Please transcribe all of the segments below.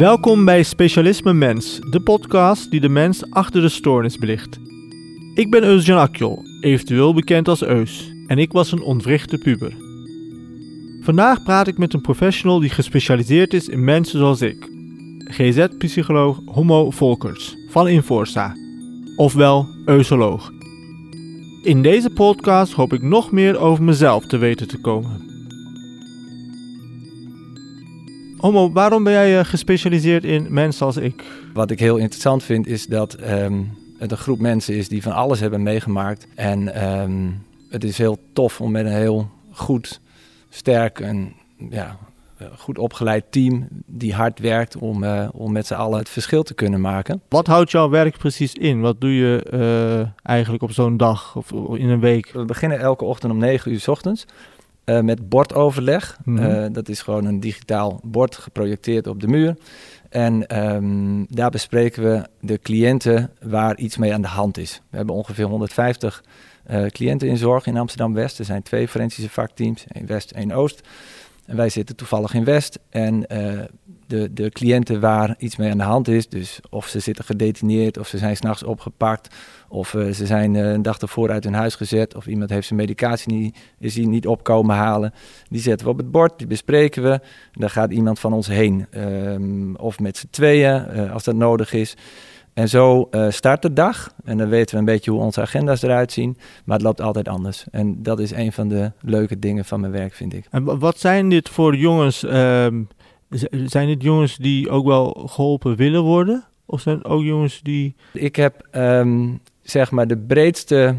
Welkom bij Specialisme Mens, de podcast die de mens achter de stoornis belicht. Ik ben Eusjan Akjol, eventueel bekend als Eus, en ik was een ontwrichte puber. Vandaag praat ik met een professional die gespecialiseerd is in mensen zoals ik. GZ-psycholoog Homo Volkers van Inforsa, ofwel Eusoloog. In deze podcast hoop ik nog meer over mezelf te weten te komen. Homo, waarom ben jij eh, gespecialiseerd in mensen als ik? Wat ik heel interessant vind is dat ehm, het een groep mensen is die van alles hebben meegemaakt. En ehm, het is heel tof om met een heel goed, sterk en ja, eh, goed opgeleid team die hard werkt om, uh, om met z'n allen het verschil te kunnen maken. Wat houdt jouw werk precies in? Wat doe je uh, eigenlijk op zo'n dag of in een week? We beginnen elke ochtend om 9 uur s ochtends. Uh, met bordoverleg. Mm -hmm. uh, dat is gewoon een digitaal bord geprojecteerd op de muur. En um, daar bespreken we de cliënten waar iets mee aan de hand is. We hebben ongeveer 150 uh, cliënten in zorg in Amsterdam-West. Er zijn twee forensische vakteams, één West, één Oost. En wij zitten toevallig in West. En de, de cliënten waar iets mee aan de hand is, dus of ze zitten gedetineerd, of ze zijn s'nachts opgepakt, of uh, ze zijn uh, een dag ervoor uit hun huis gezet, of iemand heeft zijn medicatie niet, is die niet opkomen halen. Die zetten we op het bord, die bespreken we. Daar gaat iemand van ons heen, um, of met z'n tweeën, uh, als dat nodig is. En zo start de dag. En dan weten we een beetje hoe onze agenda's eruit zien. Maar het loopt altijd anders. En dat is een van de leuke dingen van mijn werk, vind ik. En wat zijn dit voor jongens? Um zijn het jongens die ook wel geholpen willen worden? Of zijn het ook jongens die. Ik heb um, zeg maar de breedste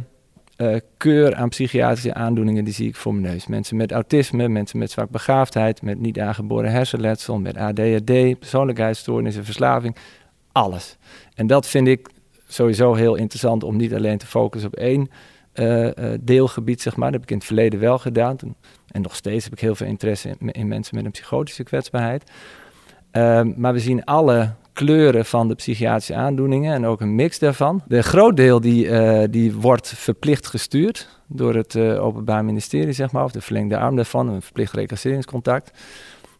uh, keur aan psychiatrische aandoeningen, die zie ik voor mijn neus. Mensen met autisme, mensen met zwakbegaafdheid, met niet aangeboren hersenletsel, met ADHD, persoonlijkheidsstoornissen, verslaving. Alles. En dat vind ik sowieso heel interessant om niet alleen te focussen op één uh, uh, deelgebied, zeg maar. Dat heb ik in het verleden wel gedaan. Toen, en nog steeds heb ik heel veel interesse in, mensen met een psychotische kwetsbaarheid. Uh, maar we zien alle kleuren van de psychiatrische aandoeningen en ook een mix daarvan. De groot deel die, uh, die wordt verplicht gestuurd door het uh, Openbaar Ministerie, zeg maar, of de verlengde arm daarvan, een verplicht reclasseringscontact.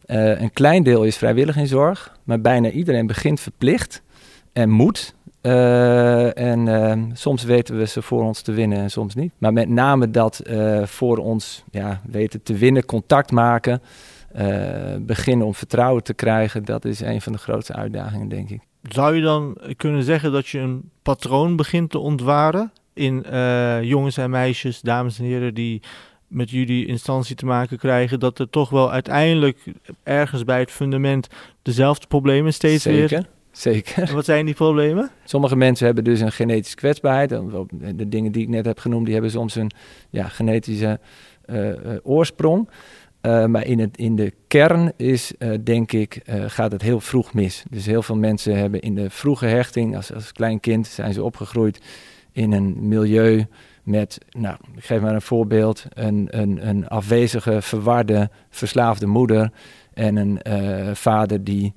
Uh, een klein deel is vrijwillig in zorg, maar bijna iedereen begint verplicht en moet. Uh, en uh, soms weten we ze voor ons te winnen en soms niet. Maar met name dat uh, voor ons ja, weten te winnen, contact maken, beginnen om vertrouwen te krijgen, dat is een van de grootste uitdagingen, denk ik. Zou je dan kunnen zeggen dat je een patroon begint te ontwaren in jongens en meisjes, dames en heren, die met jullie instantie te maken krijgen, dat er toch wel uiteindelijk ergens bij het fundament dezelfde problemen steeds Zeker. weer Zeker. En wat zijn die problemen? Sommige mensen hebben dus een genetische kwetsbaarheid. De dingen die ik net heb genoemd, die hebben soms een ja, genetische uh, uh, oorsprong. Uh, maar in, het, in de kern is, denk ik, gaat het heel vroeg mis. Dus heel veel mensen hebben in de vroege hechting, als, als klein kind, zijn ze opgegroeid in een milieu met, nou, ik geef maar een voorbeeld, een, een, een afwezige, verwarde, verslaafde moeder en een vader die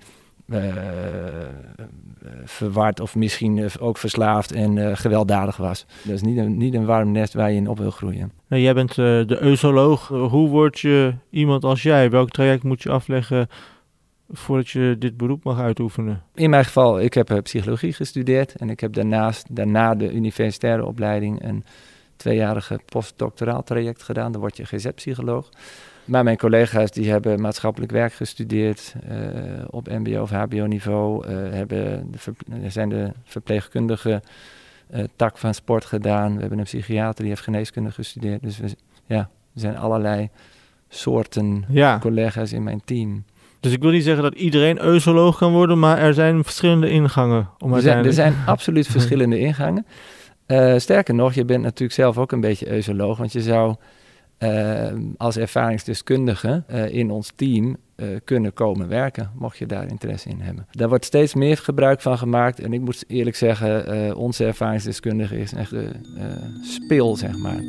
verward of misschien ook verslaafd en gewelddadig was. Dat is niet een, niet een warm nest waar je in op wil groeien. Nou, jij bent de eusoloog. hoe word je iemand als jij? Welk traject moet je afleggen voordat je dit beroep mag uitoefenen? In mijn geval, ik heb psychologie gestudeerd en ik heb daarnaast, daarna de universitaire opleiding een tweejarige postdoctoraal traject gedaan. Dan word je GZ-psycholoog. Maar mijn collega's die hebben maatschappelijk werk gestudeerd uh, op mbo of hbo niveau. Uh, hebben de zijn de verpleegkundige uh, tak van sport gedaan. We hebben een psychiater die heeft geneeskunde gestudeerd. Dus we, ja, er zijn allerlei soorten ja. collega's in mijn team. Dus ik wil niet zeggen dat iedereen eusoloog kan worden, maar er zijn verschillende ingangen. Om er, zijn, er zijn absoluut verschillende ingangen. sterker nog, je bent natuurlijk zelf ook een beetje eusoloog, want je zou uh, als ervaringsdeskundige uh, in ons team uh, kunnen komen werken, mocht je daar interesse in hebben. Daar wordt steeds meer gebruik van gemaakt en ik moet eerlijk zeggen, onze ervaringsdeskundige is echt de speel, zeg maar.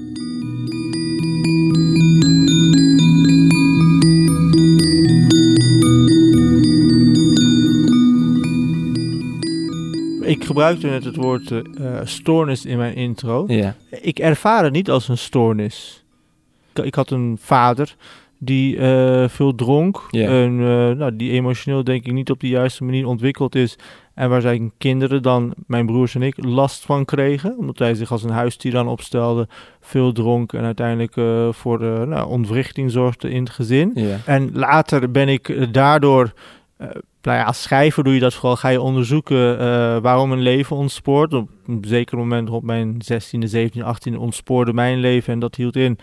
Ik gebruikte net het woord stoornis in mijn intro. Ja. Ik ervaar het niet als een stoornis ik had een vader die eh, veel dronk. En eh, nou, die emotioneel denk ik niet op de juiste manier ontwikkeld is. En waar zijn kinderen dan, mijn broers en ik, last van kregen. Omdat hij zich als een huistiran opstelde, veel dronk en uiteindelijk eh, voor nou, ontwrichting zorgde in het gezin. En later ben ik daardoor, nou ja, als schrijver doe je dat vooral, ga je onderzoeken uh, waarom een leven ontspoort. Op een zeker moment op mijn 16e, 17e, 18e ontspoorde mijn leven en dat hield in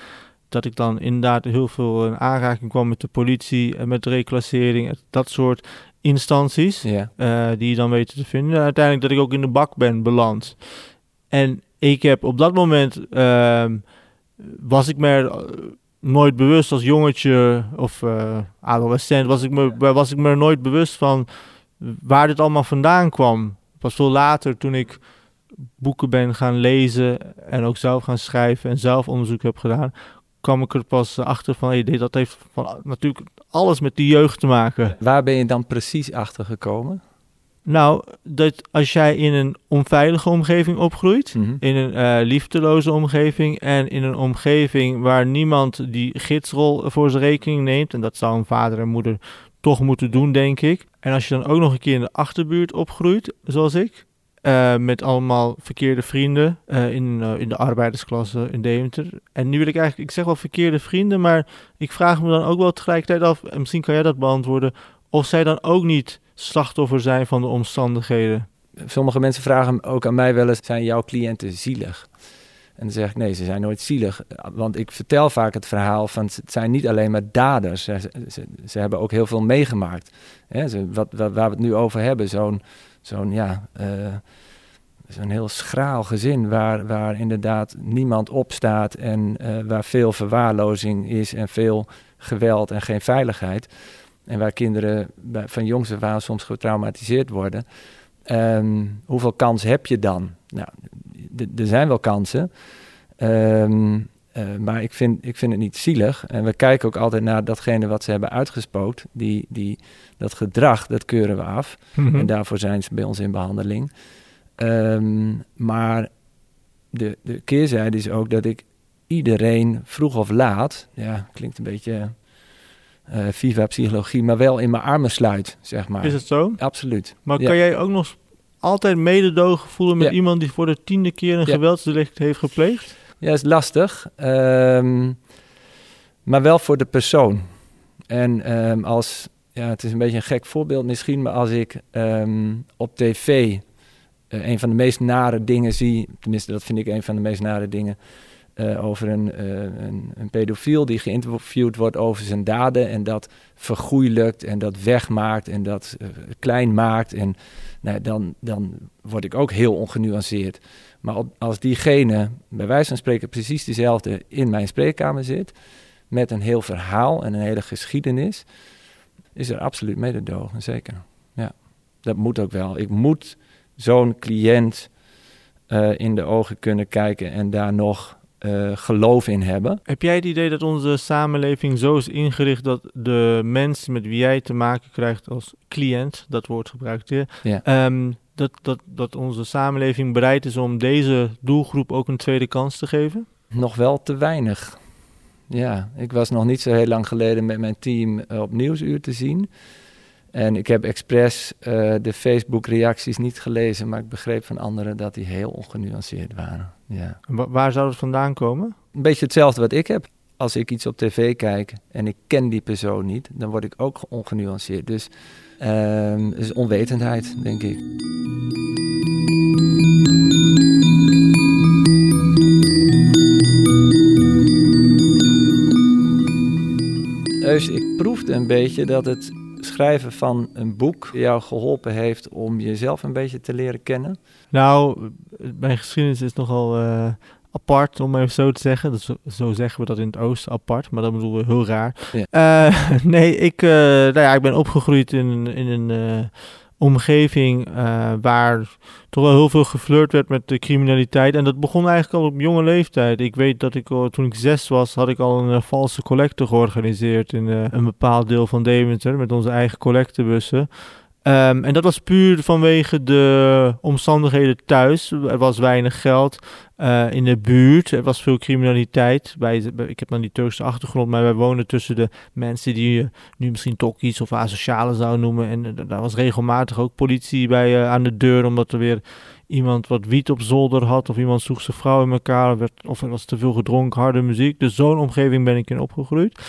dat ik dan inderdaad heel veel in aanraking kwam met de politie en met reclassering, dat soort instanties Ja. uh, die je dan weten te vinden. En uiteindelijk dat ik ook in de bak ben beland. En ik heb op dat moment uh, was ik me er nooit bewust als jongetje of uh, adolescent was ik me was ik me er nooit bewust van waar dit allemaal vandaan kwam. Pas veel later toen ik boeken ben gaan lezen en ook zelf gaan schrijven en zelf onderzoek heb gedaan, kwam ik er pas achter van, hey, dat heeft van, natuurlijk alles met die jeugd te maken. Waar ben je dan precies achter gekomen? Nou, dat als jij in een onveilige omgeving opgroeit, Mhm. in een uh, liefdeloze omgeving en in een omgeving waar niemand die gidsrol voor zijn rekening neemt, en dat zou een vader en moeder toch moeten doen, denk ik. En als je dan ook nog een keer in de achterbuurt opgroeit, zoals ik, uh, met allemaal verkeerde vrienden uh, in, uh, in de arbeidersklasse in Deventer. En nu wil ik eigenlijk, ik zeg wel verkeerde vrienden, maar ik vraag me dan ook wel tegelijkertijd af, en misschien kan jij dat beantwoorden, of zij dan ook niet slachtoffer zijn van de omstandigheden. Sommige mensen vragen ook aan mij wel eens, zijn jouw cliënten zielig? En dan zeg ik, nee, ze zijn nooit zielig. Want ik vertel vaak het verhaal van, het zijn niet alleen maar daders. Ze, ze, hebben ook heel veel meegemaakt. Wat, wat, waar we het nu over hebben, zo'n zo'n ja, uh, zo'n heel schraal gezin waar, waar inderdaad niemand opstaat en uh, waar veel verwaarlozing is en veel geweld en geen veiligheid. En waar kinderen van jongs af aan soms getraumatiseerd worden. Um, hoeveel kans heb je dan? Nou, er zijn wel kansen. Um, uh, maar ik vind, ik vind het niet zielig. En we kijken ook altijd naar datgene wat ze hebben uitgespookt. Die, die, dat gedrag, dat keuren we af. Mhm. En daarvoor zijn ze bij ons in behandeling. Um, maar de, de keerzijde is ook dat ik iedereen vroeg of laat... Ja, klinkt een beetje uh, viva psychologie, maar wel in mijn armen sluit, zeg maar. Is het zo? Absoluut. Maar ja. kan jij ook nog altijd mededogen voelen met Ja. iemand die voor de tiende keer een Ja. geweldsdelict heeft gepleegd? Ja, is lastig. Ehm, maar wel voor de persoon. En ehm, als, ja, het is een beetje een gek voorbeeld misschien, maar als ik ehm, op tv eh, een van de meest nare dingen zie, tenminste dat vind ik een van de meest nare dingen, eh, over een, eh, een, pedofiel die geïnterviewd wordt over zijn daden en dat vergoeilijkt en dat wegmaakt en dat eh, klein maakt. En nou, dan, dan word ik ook heel ongenuanceerd. Maar als diegene, bij wijze van spreken, precies dezelfde in mijn spreekkamer zit, met een heel verhaal en een hele geschiedenis, is er absoluut mededogen, zeker. Ja, dat moet ook wel. Ik moet zo'n cliënt in de ogen kunnen kijken en daar nog eh, geloof in hebben. Heb jij het idee dat onze samenleving zo is ingericht dat de mensen met wie jij te maken krijgt als cliënt, dat woord gebruikt je, Ja. ehm, dat, dat, dat onze samenleving bereid is om deze doelgroep ook een tweede kans te geven? Nog wel te weinig. Ja, ik was nog niet zo heel lang geleden met mijn team eh, op Nieuwsuur te zien. En ik heb expres eh, de Facebook-reacties niet gelezen, maar ik begreep van anderen dat die heel ongenuanceerd waren. Ja. Wa- waar zou het vandaan komen? Een beetje hetzelfde wat ik heb. Als ik iets op tv kijk en ik ken die persoon niet, dan word ik ook ongenuanceerd. Dus ehm het is onwetendheid, denk ik. Eus, ik proefde een beetje dat het schrijven van een boek jou geholpen heeft om jezelf een beetje te leren kennen. Nou, mijn geschiedenis is nogal eh, apart, om even zo te zeggen. Dat, zo, zeggen we dat in het oosten, apart, maar dat bedoelen we heel raar. Ja. Eh, nee, ik, eh, nou ja, ik ben opgegroeid in, een- in een omgeving eh, waar toch wel heel veel geflirt werd met de criminaliteit. En dat begon eigenlijk al op jonge leeftijd. Ik weet dat ik toen ik zes was, had ik al een eh, valse collecte georganiseerd in eh, een bepaald deel van Deventer met onze eigen collectebussen. Ehm, en dat was puur vanwege de omstandigheden thuis. Er was weinig geld uh, in de buurt. Er was veel criminaliteit. Wij, ik heb dan die Turkse achtergrond, maar wij wonen tussen de mensen die je nu misschien tokkies of asociale zou noemen. En uh, daar was regelmatig ook politie bij aan de deur, omdat er weer iemand wat wiet op zolder had. Of iemand zocht zijn vrouw in elkaar. Werd, of er was te veel gedronken, harde muziek. Dus zo'n omgeving ben ik in opgegroeid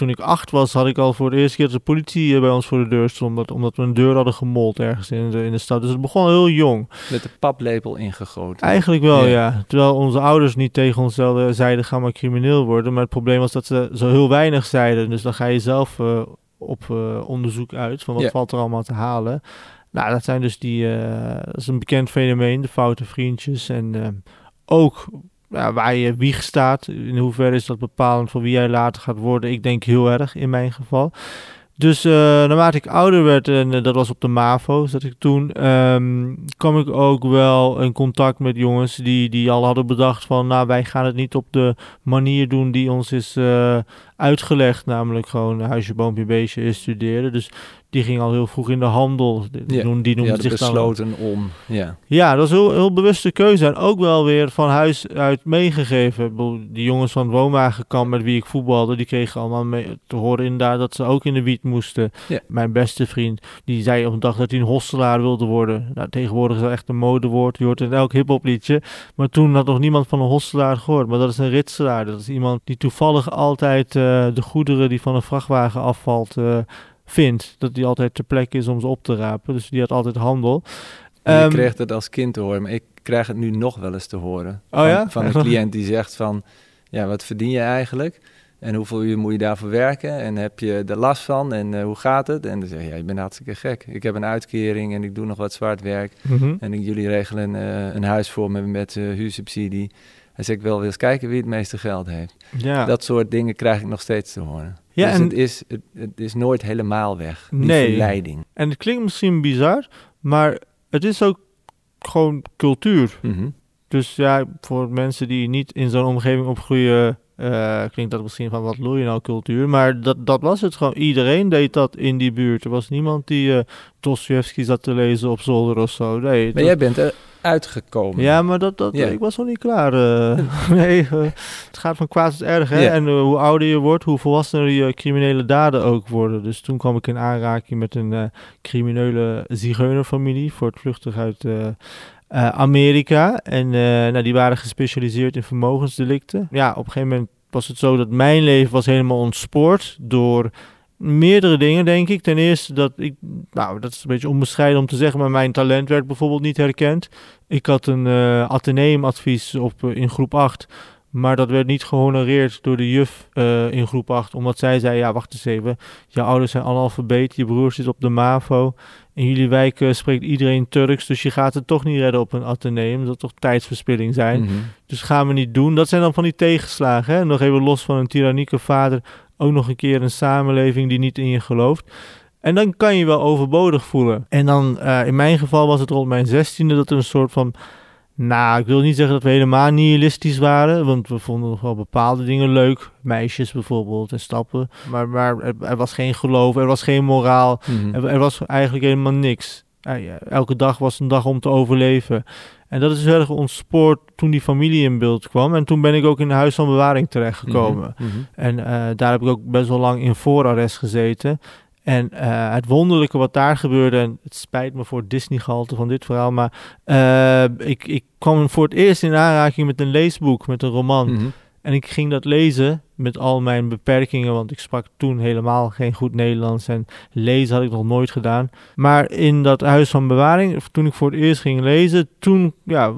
toen ik acht was, had ik al voor de eerste keer dat de politie bij ons voor de deur stond. Omdat, omdat we een deur hadden gemold ergens in de, in de stad. Dus het begon heel jong. Met de paplepel ingegoten. Eigenlijk wel, ja. Terwijl onze ouders niet tegen ons zeiden, ga maar crimineel worden. Maar het probleem was dat ze zo heel weinig zeiden. Dus dan ga je zelf uh, op uh, onderzoek uit van wat ja. valt er allemaal te halen. Nou, dat zijn dus die, uh, dat is een bekend fenomeen, de foute vriendjes. En ook ja, waar je wieg staat. In hoeverre is dat bepalend voor wie jij later gaat worden? Ik denk heel erg in mijn geval. Dus uh, naarmate ik ouder werd, en uh, dat was op de MAVO, zat ik toen, um, kwam ik ook wel in contact met jongens die, die al hadden bedacht van, nou wij gaan het niet op de manier doen die ons is uh, uitgelegd, namelijk gewoon huisje, boompje, beestje, studeren. Dus die ging al heel vroeg in de handel. Die, noemde, die noemde ja, zich besloten dan, om. Ja. ja, dat was een heel, heel bewuste keuze. En ook wel weer van huis uit meegegeven. Die jongens van het woonwagenkamp met wie ik voetbalde, die kregen allemaal mee te horen inderdaad dat ze ook in de wiet moesten. Mijn beste vriend, die zei op een dag dat hij een hostelaar wilde worden. Nou, tegenwoordig is dat echt een modewoord. Je hoort in elk hiphop liedje. Maar toen had nog niemand van een hostelaar gehoord. Maar dat is een ritselaar. Dat is iemand die toevallig altijd uh, de goederen die van een vrachtwagen afvalt... Uh, vindt. Dat die altijd ter plekke is om ze op te rapen. Dus die had altijd handel. Je um, kreeg het als kind te horen, maar ik krijg het nu nog wel eens te horen. Oh ja? Van een cliënt die zegt van, ja, wat verdien je eigenlijk? En hoeveel uur moet je daarvoor werken? En heb je er last van? En uh, hoe gaat het? En dan zeg je, ja, je bent hartstikke gek. Ik heb een uitkering en ik doe nog wat zwart werk. Mm -hmm. En ik, jullie regelen uh, een huis voor me met uh, huursubsidie. Hij zegt, ik wil eens kijken wie het meeste geld heeft. Ja. Dat soort dingen krijg ik nog steeds te horen. Ja, dus en het, is, het, het, is nooit helemaal weg, die nee. verleiding. En het klinkt misschien bizar, maar het is ook gewoon cultuur. Mm -hmm. Dus ja, voor mensen die niet in zo'n omgeving opgroeien, uh, klinkt dat misschien van wat loei nou cultuur. Maar dat, dat was het gewoon. Iedereen deed dat in die buurt. Er was niemand die uh, Dostoevsky zat te lezen op zolder of zo. Nee, maar dat... jij bent er uitgekomen. Ja, maar dat, dat, Ja. ik was nog niet klaar. uh. nee, uh, het gaat van kwaad tot erg. Hè? Ja. En uh, hoe ouder je wordt, hoe volwassener je criminele daden ook worden. Dus toen kwam ik in aanraking met een criminele zigeunerfamilie. Voortvluchtig uit Amerika. En nou, die waren gespecialiseerd in vermogensdelicten. Ja, op een gegeven moment was het zo dat mijn leven was helemaal ontspoord door meerdere dingen, denk ik. Ten eerste dat ik, nou, dat is een beetje onbescheiden om te zeggen, maar mijn talent werd bijvoorbeeld niet herkend. Ik had een uh, ateneumadvies op, uh, in groep 8, maar dat werd niet gehonoreerd door de juf uh, in groep 8, omdat zij zei, ja, wacht eens even, je ouders zijn analfabeet, je broer zit op de MAVO, in jullie wijk uh, spreekt iedereen Turks, dus je gaat het toch niet redden op een ateneum. Dat toch tijdsverspilling zijn. Mm -hmm. Dus gaan we niet doen. Dat zijn dan van die tegenslagen. Hè? Nog even los van een tyrannieke vader. Ook nog een keer een samenleving die niet in je gelooft. En dan kan je wel overbodig voelen. En dan, uh, in mijn geval was het rond mijn zestiende dat er een soort van... Nou, ik wil niet zeggen dat we helemaal nihilistisch waren, want we vonden nog wel bepaalde dingen leuk. Meisjes bijvoorbeeld en stappen. Maar, maar er, er, was geen geloof, er was geen moraal, Mhm. mm -hmm. er, er, was eigenlijk helemaal niks. Elke dag was een dag om te overleven. En dat is heel erg ontspoord toen die familie in beeld kwam. En toen ben ik ook in de huis van bewaring terechtgekomen. Mm -hmm. En uh, daar heb ik ook best wel lang in voorarrest gezeten. En uh, het wonderlijke wat daar gebeurde, en het spijt me voor het Disney-gehalte van dit verhaal, maar uh, ik, ik kwam voor het eerst in aanraking met een leesboek, met een roman. Mhm. Mm -hmm. En ik ging dat lezen met al mijn beperkingen, want ik sprak toen helemaal geen goed Nederlands en lezen had ik nog nooit gedaan. Maar in dat huis van bewaring, toen ik voor het eerst ging lezen, toen ja,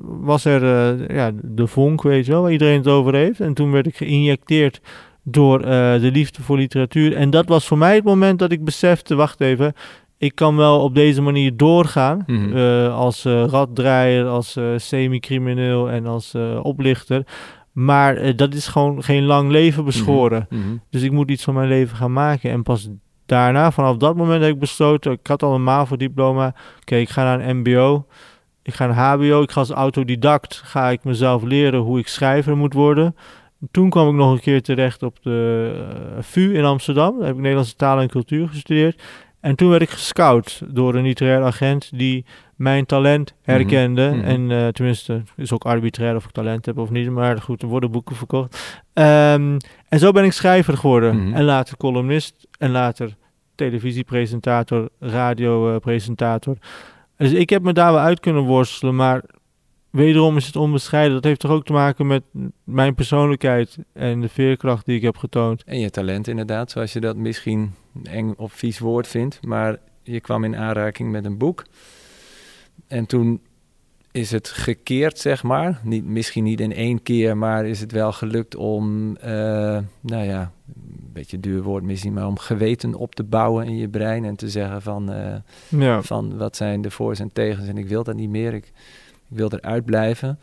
was er uh, ja, de vonk, weet je wel, waar iedereen het over heeft. En toen werd ik geïnjecteerd door uh, de liefde voor literatuur. En dat was voor mij het moment dat ik besefte, wacht even, ik kan wel op deze manier doorgaan Mhm. mm -hmm. uh, als uh, raddraaier, als uh, semi-crimineel en als oplichter. Maar dat is gewoon geen lang leven beschoren. Mm -hmm. Dus ik moet iets van mijn leven gaan maken. En pas daarna, vanaf dat moment heb ik besloten, ik had al een MAVO-diploma. Oké, okay, ik ga naar een mbo. Ik ga naar HBO. Ik ga als autodidact, ga ik mezelf leren hoe ik schrijver moet worden. Toen kwam ik nog een keer terecht op de uh, VU in Amsterdam. Daar heb ik Nederlandse taal en cultuur gestudeerd. En toen werd ik gescout door een literair agent die mijn talent herkende. Mhm. En uh, tenminste, is ook arbitrair of ik talent heb of niet. Maar goed, er worden boeken verkocht. Um, en zo ben ik schrijver geworden. Mhm. En later columnist. En later televisiepresentator, radiopresentator. Dus ik heb me daar wel uit kunnen worstelen. Maar wederom is het onbescheiden. Dat heeft toch ook te maken met mijn persoonlijkheid en de veerkracht die ik heb getoond. En je talent inderdaad, zoals je dat misschien eng of vies woord vindt. Maar je kwam in aanraking met een boek. En toen is het gekeerd, zeg maar. Niet, misschien niet in één keer, maar is het wel gelukt om, uh, nou ja, een beetje duur woord misschien, maar om geweten op te bouwen in je brein en te zeggen van, uh, ja. van wat zijn de voor's en tegens en ik wil dat niet meer, ik, ik wil eruit blijven.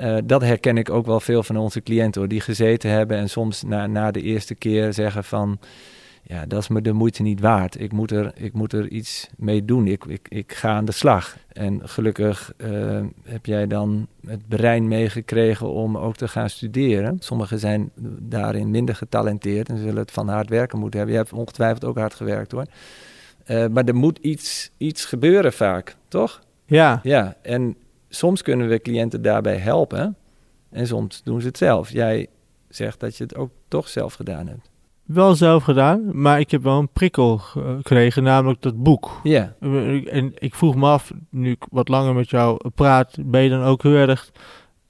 Uh, dat herken ik ook wel veel van onze cliënten hoor, die gezeten hebben en soms na, na de eerste keer zeggen van, ja, dat is me de moeite niet waard. Ik moet er, ik moet er iets mee doen. Ik, ik, ik ga aan de slag. En gelukkig uh, heb jij dan het brein meegekregen om ook te gaan studeren. Sommigen zijn daarin minder getalenteerd en zullen het van hard werken moeten hebben. Je hebt ongetwijfeld ook hard gewerkt hoor. Uh, maar er moet iets, iets gebeuren vaak, toch? Ja. Ja, en soms kunnen we cliënten daarbij helpen. En soms doen ze het zelf. Jij zegt dat je het ook toch zelf gedaan hebt wel zelf gedaan, maar ik heb wel een prikkel gekregen, namelijk dat boek. Ja. En ik vroeg me af, nu ik wat langer met jou praat, ben je dan ook heel erg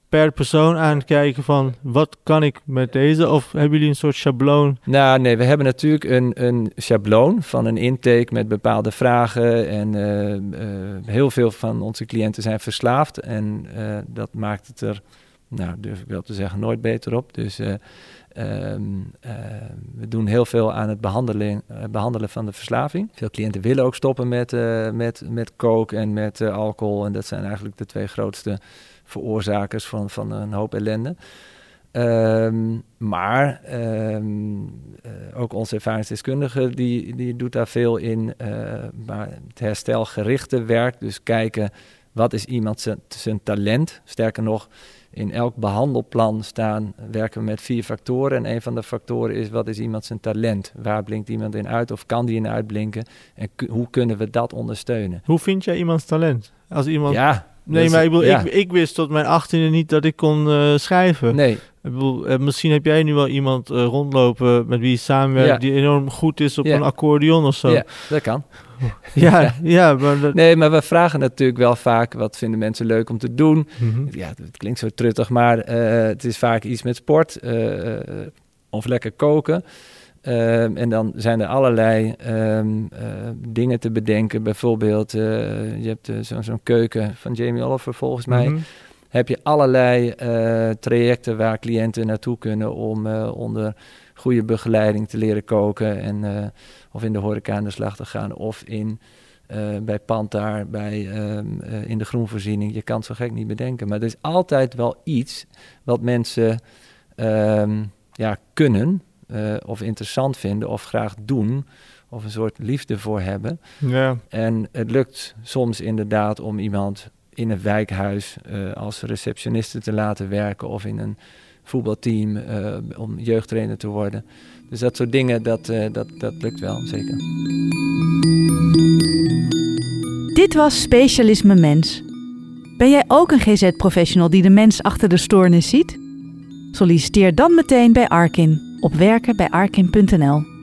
per persoon aan het kijken van wat kan ik met deze? Of hebben jullie een soort schabloon? Nou, nee, we hebben natuurlijk een, een schabloon van een intake met bepaalde vragen. En uh, uh, heel veel van onze cliënten zijn verslaafd. En uh, dat maakt het er, nou, durf ik wel te zeggen, nooit beter op. Dus uh, we doen heel veel aan het behandelen, behandelen van de verslaving. Veel cliënten willen ook stoppen met, uh, met, met coke en met alcohol. En dat zijn eigenlijk de twee grootste veroorzakers van, van een hoop ellende. Um, maar um, ook onze ervaringsdeskundige die, die doet daar veel in. maar het herstelgerichte werk, dus kijken wat is iemand zijn, zijn talent. Sterker nog, in elk behandelplan staan, werken we met vier factoren. En een van de factoren is, wat is iemand zijn talent? Waar blinkt iemand in uit of kan die in uitblinken? En hoe kunnen we dat ondersteunen? Hoe vind jij iemands talent? Als iemand... Ja. Nee, maar ik, bedoel, ja. ik, ik wist tot mijn achttiende niet dat ik kon uh, schrijven. Nee. Ik bedoel, uh, misschien heb jij nu wel iemand uh, rondlopen met wie je samenwerkt Ja. die enorm goed is op Ja. een accordeon of zo. Ja, dat kan. ja, ja, maar dat, Nee, maar we vragen natuurlijk wel vaak, wat vinden mensen leuk om te doen? Mhm. Ja, het klinkt zo truttig, maar eh, het is vaak iets met sport eh, eh, of lekker koken. Ehm, en dan zijn er allerlei ehm, eh, dingen te bedenken. Bijvoorbeeld, eh, je hebt eh, zo- zo'n keuken van Jamie Oliver volgens mij. Mhm. Heb je allerlei trajecten waar cliënten naartoe kunnen om onder goede begeleiding te leren koken. En, of in de horeca aan de slag te gaan. Of in, bij Pantaar, bij, ehm, eh, in de groenvoorziening. Je kan het zo gek niet bedenken. Maar er is altijd wel iets wat mensen ja, kunnen. Eh, of interessant vinden of graag doen. Of een soort liefde voor hebben. Ja. En het lukt soms inderdaad om iemand in een wijkhuis eh, als receptioniste te laten werken of in een voetbalteam eh, om jeugdtrainer te worden. Dus dat soort dingen, dat, eh, dat, dat lukt wel, zeker. Dit was Specialisme Mens. Ben jij ook een GZ-professional die de mens achter de stoornis ziet? Solliciteer dan meteen bij Arkin op werken bij arkin.nl.